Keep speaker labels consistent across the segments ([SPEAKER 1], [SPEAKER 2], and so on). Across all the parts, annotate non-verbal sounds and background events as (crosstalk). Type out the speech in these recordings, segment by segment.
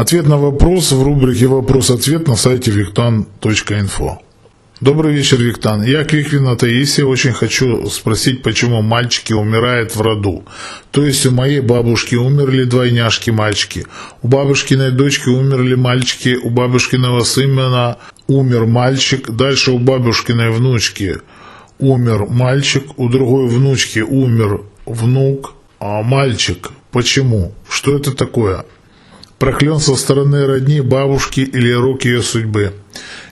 [SPEAKER 1] Ответ на вопрос в рубрике «Вопрос-ответ» на сайте victan.info. Добрый вечер, Виктан. Я Кликвина Таисия. Очень хочу спросить, почему мальчики умирают в роду. То есть у моей бабушки умерли двойняшки-мальчики, у бабушкиной дочки умерли мальчики, у бабушкиного сына умер мальчик, дальше у бабушкиной внучки умер мальчик, у другой внучки умер внук, а мальчик. Почему? Что это такое? Проклен со стороны родни бабушки или рук ее судьбы.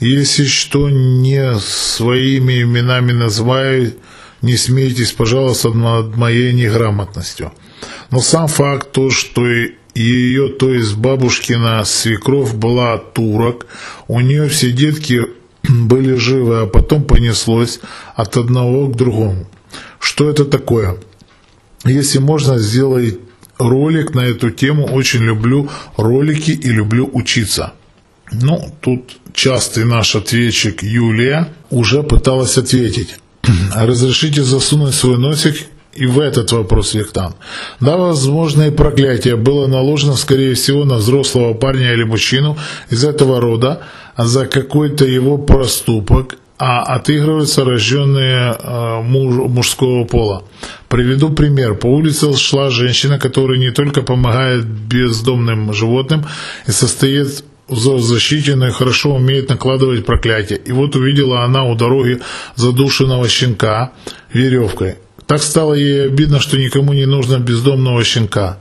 [SPEAKER 1] Если что не своими именами называю, не смейтесь, пожалуйста, над моей неграмотностью. Но сам факт то, что ее, то есть бабушкина свекровь была турок, у нее все детки (clears throat) были живы, а потом понеслось от одного к другому. Что это такое? Если можно, сделать ролик на эту тему. Очень люблю ролики и люблю учиться. Ну, тут частый наш ответчик Юлия уже пыталась ответить. (clears throat) Разрешите засунуть свой носик и в этот вопрос Виктан. Да, возможно, и проклятие было наложено, скорее всего, на взрослого парня или мужчину из этого рода за какой-то его проступок, а отыгрываются рожденные э, муж, мужского пола. Приведу пример. По улице шла женщина, которая не только помогает бездомным животным и состоит и хорошо умеет накладывать проклятие. И вот увидела она у дороги задушенного щенка веревкой. Так стало ей обидно, что никому не нужно бездомного щенка.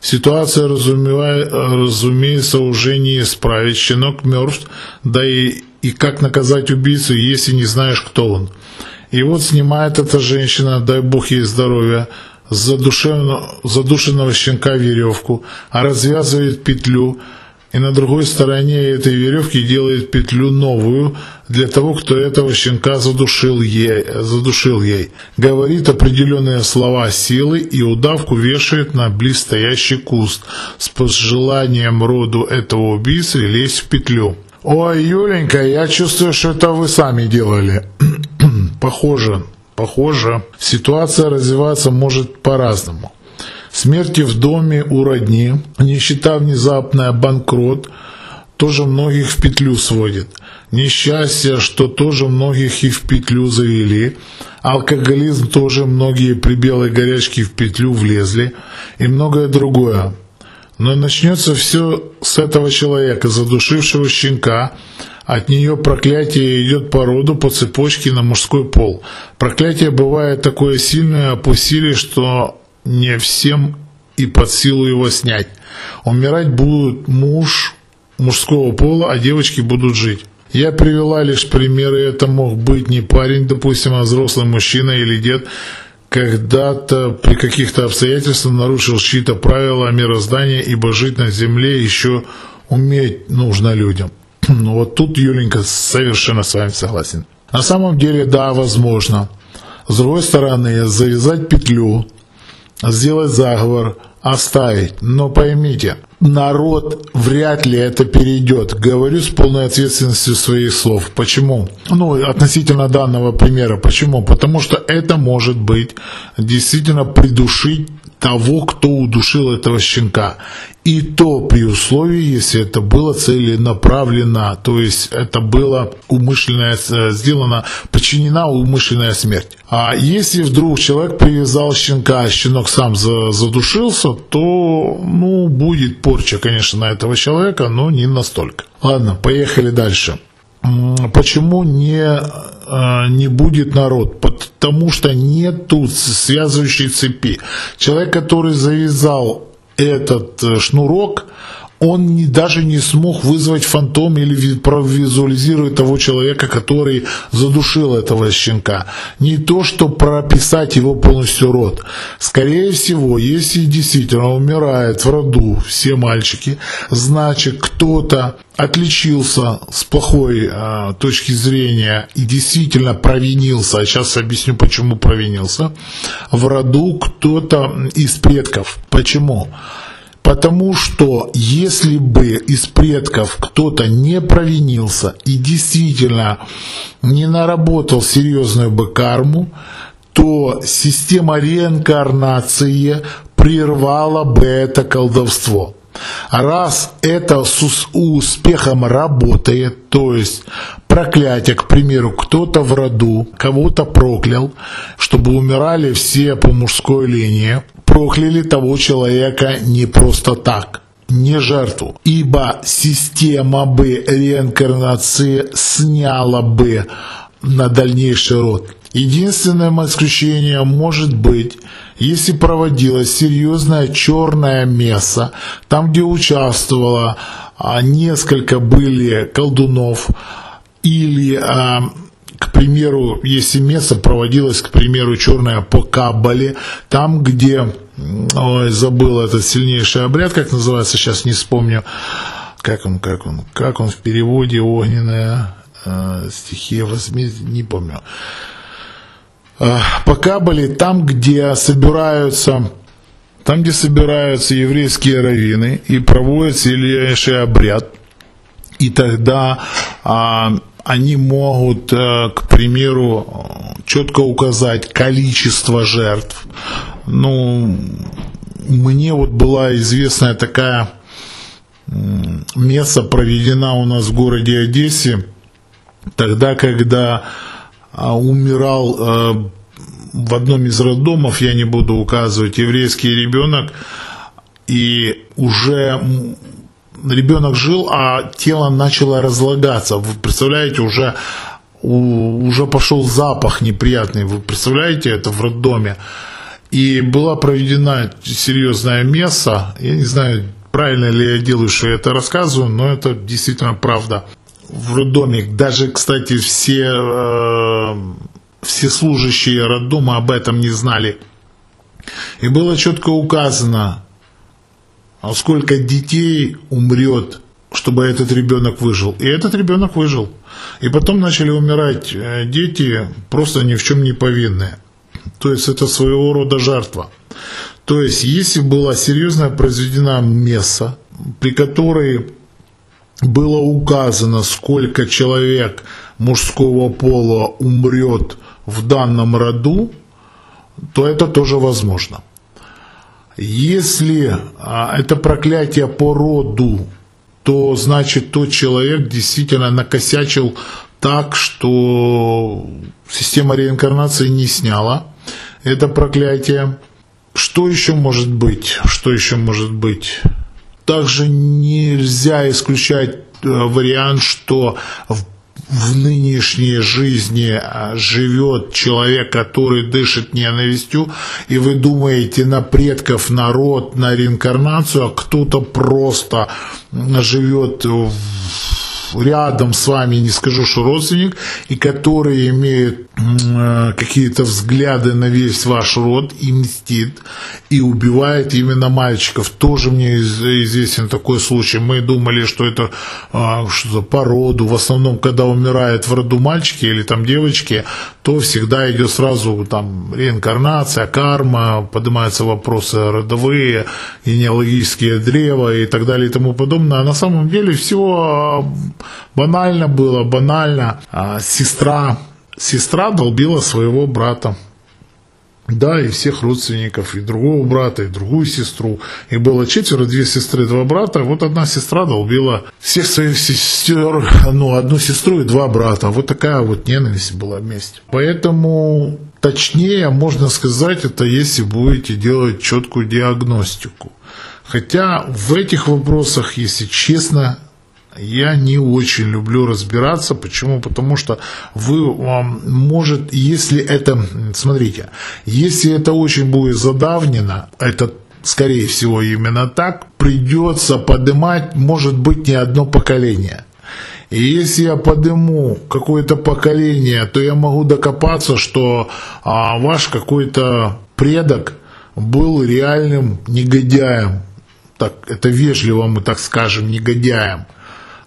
[SPEAKER 1] Ситуация, разумеется, уже не исправить. Щенок мертв, да и и как наказать убийцу, если не знаешь, кто он. И вот снимает эта женщина, дай бог ей здоровья, с задушенного щенка веревку, а развязывает петлю, и на другой стороне этой веревки делает петлю новую для того, кто этого щенка задушил ей. Задушил ей. Говорит определенные слова силы и удавку вешает на близстоящий куст с пожеланием роду этого убийцы лезть в петлю. Ой, Юленька, я чувствую, что это вы сами делали. (clears throat) похоже, похоже. Ситуация развиваться может по-разному. Смерти в доме у родни, нищета внезапная, банкрот, тоже многих в петлю сводит. Несчастье, что тоже многих и в петлю завели. Алкоголизм тоже многие белой горячке в петлю влезли. И многое другое. Но начнется все с этого человека, задушившего щенка. От нее проклятие идет по роду, по цепочке на мужской пол. Проклятие бывает такое сильное по силе, что не всем и под силу его снять. Умирать будет муж мужского пола, а девочки будут жить. Я привела лишь примеры, это мог быть не парень, допустим, а взрослый мужчина или дед, когда-то при каких-то обстоятельствах нарушил чьи-то правила мироздания, ибо жить на земле еще уметь нужно людям. (clears throat) Ну вот тут Юленька совершенно с вами согласен. На самом деле, да, возможно. С другой стороны, завязать петлю, сделать заговор, оставить. Но поймите, народ вряд ли это перейдет. Говорю с полной ответственностью своих слов. Почему? Ну, относительно данного примера. Почему? Потому что это может быть действительно придушить того, кто удушил этого щенка. И то при условии, если это было целенаправленно, то есть это было умышленное, э, сделано, подчинена умышленная смерть. А если вдруг человек привязал щенка, а щенок сам задушился, то ну, будет порча, конечно, на этого человека, но не настолько. Ладно, поехали дальше. Почему не, э, не будет народ? Потому что нету связывающей цепи. Человек, который завязал этот э, шнурок, он не, даже не смог вызвать фантом или провизуализировать того человека, который задушил этого щенка. Не то, что прописать его полностью род. Скорее всего, если действительно умирает в роду все мальчики, значит кто-то отличился с плохой э, точки зрения и действительно провинился, а сейчас объясню, почему провинился, в роду кто-то из предков. Почему? Потому что если бы из предков кто-то не провинился и действительно не наработал серьезную бы карму, то система реинкарнации прервала бы это колдовство. Раз это с успехом работает, то есть проклятие, к примеру, кто-то в роду кого-то проклял, чтобы умирали все по мужской линии, прокляли того человека не просто так не жертву, ибо система бы реинкарнации сняла бы на дальнейший род. Единственное исключение может быть, если проводилась серьезная черная месса, там, где участвовало а, несколько были колдунов, или, а, к примеру, если месса проводилась, к примеру, черная по Каббале, там, где, ой, забыл этот сильнейший обряд, как называется, сейчас не вспомню, как он, как он, как он в переводе огненная э, стихия возмездия, не помню. Э, пока были там, где собираются там, где собираются еврейские раввины и проводят сильнейший обряд, и тогда а, они могут, а, к примеру, четко указать количество жертв. Ну, мне вот была известная такая месса проведена у нас в городе Одессе, тогда, когда а, умирал а, в одном из роддомов, я не буду указывать, еврейский ребенок, и уже ребенок жил, а тело начало разлагаться. Вы представляете, уже, уже пошел запах неприятный. Вы представляете это в роддоме? И была проведена серьезная месса. Я не знаю, правильно ли я делаю, что я это рассказываю, но это действительно правда в роддоме, даже, кстати, все, э, все служащие роддома об этом не знали. И было четко указано, а сколько детей умрет, чтобы этот ребенок выжил. И этот ребенок выжил. И потом начали умирать э, дети, просто ни в чем не повинные. То есть это своего рода жертва. То есть если была серьезная произведена месса, при которой было указано, сколько человек мужского пола умрет в данном роду, то это тоже возможно. Если а, это проклятие по роду, то значит тот человек действительно накосячил так, что система реинкарнации не сняла это проклятие. Что еще может быть? Что еще может быть? Также нельзя исключать э, вариант, что в в нынешней жизни а, живет человек, который дышит ненавистью, и вы думаете на предков, народ, на реинкарнацию, а кто-то просто живет в рядом с вами, не скажу, что родственник, и который имеет э, какие-то взгляды на весь ваш род и мстит, и убивает именно мальчиков. Тоже мне известен такой случай. Мы думали, что это э, что-то по роду. В основном, когда умирает в роду мальчики или там девочки, то всегда идет сразу там реинкарнация, карма, поднимаются вопросы родовые, генеалогические древа и так далее и тому подобное. А на самом деле всего банально было, банально. А сестра, сестра долбила своего брата. Да, и всех родственников, и другого брата, и другую сестру. И было четверо, две сестры, два брата. Вот одна сестра долбила всех своих сестер, ну, одну сестру и два брата. Вот такая вот ненависть была вместе. Поэтому точнее можно сказать это, если будете делать четкую диагностику. Хотя в этих вопросах, если честно, я не очень люблю разбираться. Почему? Потому что вы, может, если это, смотрите, если это очень будет задавнено, это скорее всего именно так, придется поднимать, может быть, не одно поколение. И если я подниму какое-то поколение, то я могу докопаться, что а, ваш какой-то предок был реальным негодяем. Так, это вежливо мы так скажем, негодяем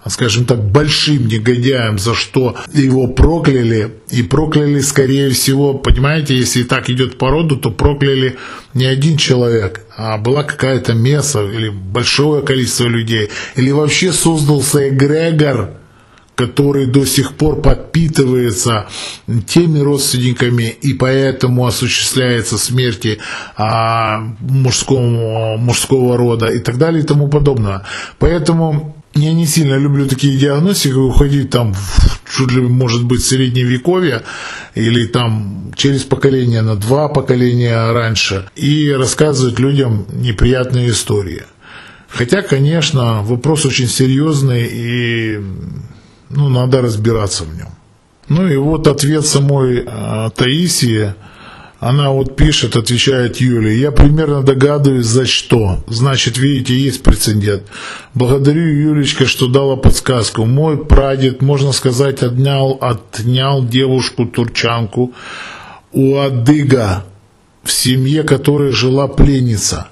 [SPEAKER 1] скажем так, большим негодяем, за что его прокляли. И прокляли, скорее всего, понимаете, если так идет по роду, то прокляли не один человек, а была какая-то месса или большое количество людей. Или вообще создался эгрегор, который до сих пор подпитывается теми родственниками, и поэтому осуществляется смерти а, мужского, мужского рода и так далее и тому подобное. Поэтому я не сильно люблю такие диагностики, уходить там в, чуть ли, может быть, средневековье или там через поколение на два поколения раньше и рассказывать людям неприятные истории. Хотя, конечно, вопрос очень серьезный и ну, надо разбираться в нем. Ну и вот ответ самой э, Таисии. Она вот пишет, отвечает Юлия, я примерно догадываюсь, за что. Значит, видите, есть прецедент. Благодарю Юлечка, что дала подсказку. Мой прадед, можно сказать, отнял, отнял девушку-турчанку у Адыга, в семье которой жила пленница.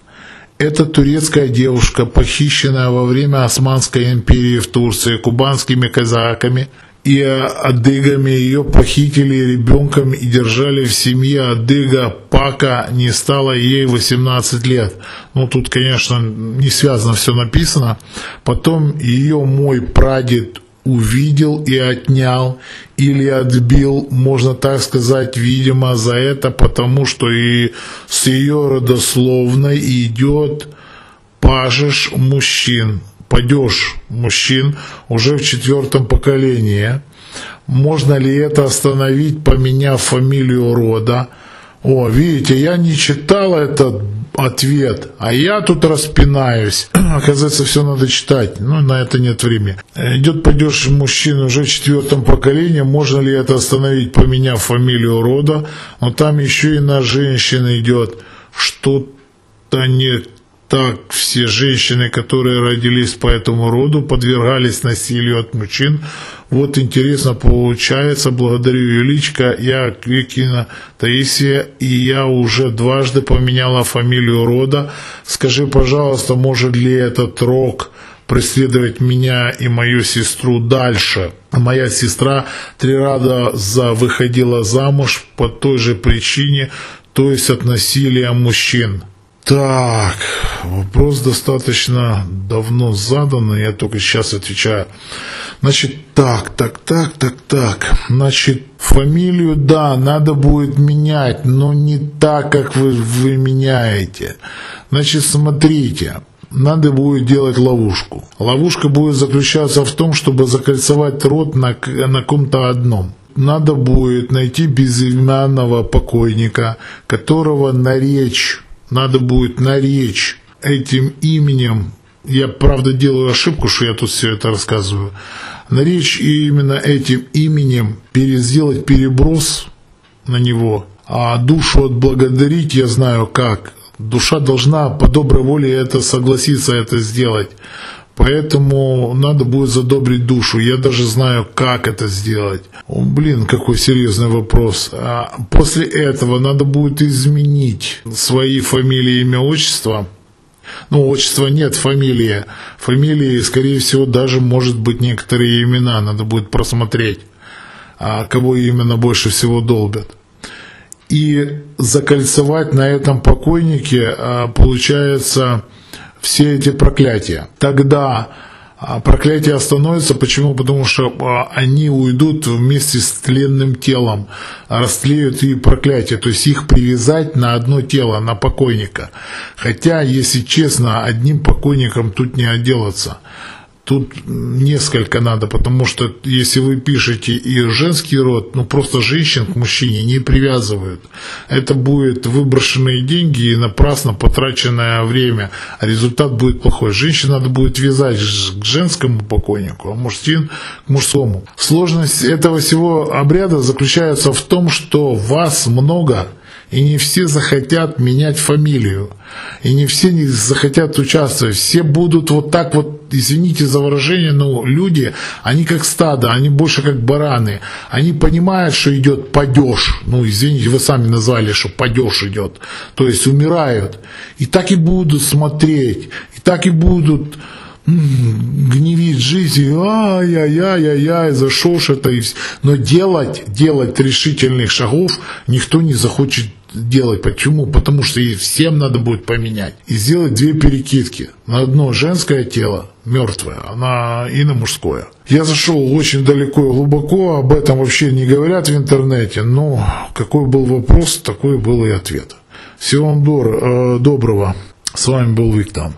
[SPEAKER 1] Эта турецкая девушка, похищенная во время Османской империи в Турции кубанскими казаками и адыгами, ее похитили ребенком и держали в семье адыга, пока не стало ей 18 лет. Ну, тут, конечно, не связано все написано. Потом ее мой прадед увидел и отнял или отбил, можно так сказать, видимо, за это, потому что и с ее родословной идет пажешь мужчин, падеж мужчин уже в четвертом поколении. Можно ли это остановить, поменяв фамилию рода? О, видите, я не читал этот ответ, а я тут распинаюсь. (clears throat) Оказывается, все надо читать, но на это нет времени. Идет падеж мужчин уже в четвертом поколении, можно ли это остановить, поменяв фамилию рода, но там еще и на женщин идет. Что-то не так все женщины, которые родились по этому роду, подвергались насилию от мужчин. Вот интересно получается, благодарю Юличка, я Квикина Таисия, и я уже дважды поменяла фамилию рода. Скажи, пожалуйста, может ли этот рок преследовать меня и мою сестру дальше. Моя сестра три раза выходила замуж по той же причине, то есть от насилия мужчин. Так, вопрос достаточно давно задан, я только сейчас отвечаю. Значит, так, так, так, так, так. Значит, фамилию, да, надо будет менять, но не так, как вы, вы меняете. Значит, смотрите, надо будет делать ловушку. Ловушка будет заключаться в том, чтобы закольцевать рот на, на ком-то одном надо будет найти безымянного покойника, которого наречь надо будет наречь этим именем, я правда делаю ошибку, что я тут все это рассказываю, наречь именно этим именем, сделать переброс на него, а душу отблагодарить я знаю как. Душа должна по доброй воле это согласиться это сделать. Поэтому надо будет задобрить душу. Я даже знаю, как это сделать. Блин, какой серьезный вопрос. А после этого надо будет изменить свои фамилии, имя, отчество. Ну, отчества нет, фамилия. Фамилии, скорее всего, даже, может быть, некоторые имена. Надо будет просмотреть, а кого именно больше всего долбят. И закольцевать на этом покойнике, а, получается, все эти проклятия. Тогда а, проклятие остановится. Почему? Потому что а, они уйдут вместе с тленным телом, растлеют и проклятие. То есть их привязать на одно тело, на покойника. Хотя, если честно, одним покойником тут не отделаться. Тут несколько надо, потому что если вы пишете и женский род, ну просто женщин к мужчине не привязывают. Это будет выброшенные деньги и напрасно потраченное время, а результат будет плохой. Женщин надо будет вязать к женскому покойнику, а мужчин к мужскому. Сложность этого всего обряда заключается в том, что вас много – и не все захотят менять фамилию, и не все не захотят участвовать. Все будут вот так вот, извините за выражение, но люди, они как стадо, они больше как бараны. Они понимают, что идет падеж. Ну, извините, вы сами назвали, что падеж идет. То есть умирают. И так и будут смотреть, и так и будут гневить жизнь, ай-яй-яй-яй, за что ж это, но делать, делать решительных шагов никто не захочет делать. Почему? Потому что всем надо будет поменять. И сделать две перекидки. На одно женское тело, мертвое, а на, и на мужское. Я зашел очень далеко и глубоко, об этом вообще не говорят в интернете, но какой был вопрос, такой был и ответ. Всего вам доброго. С вами был Виктор.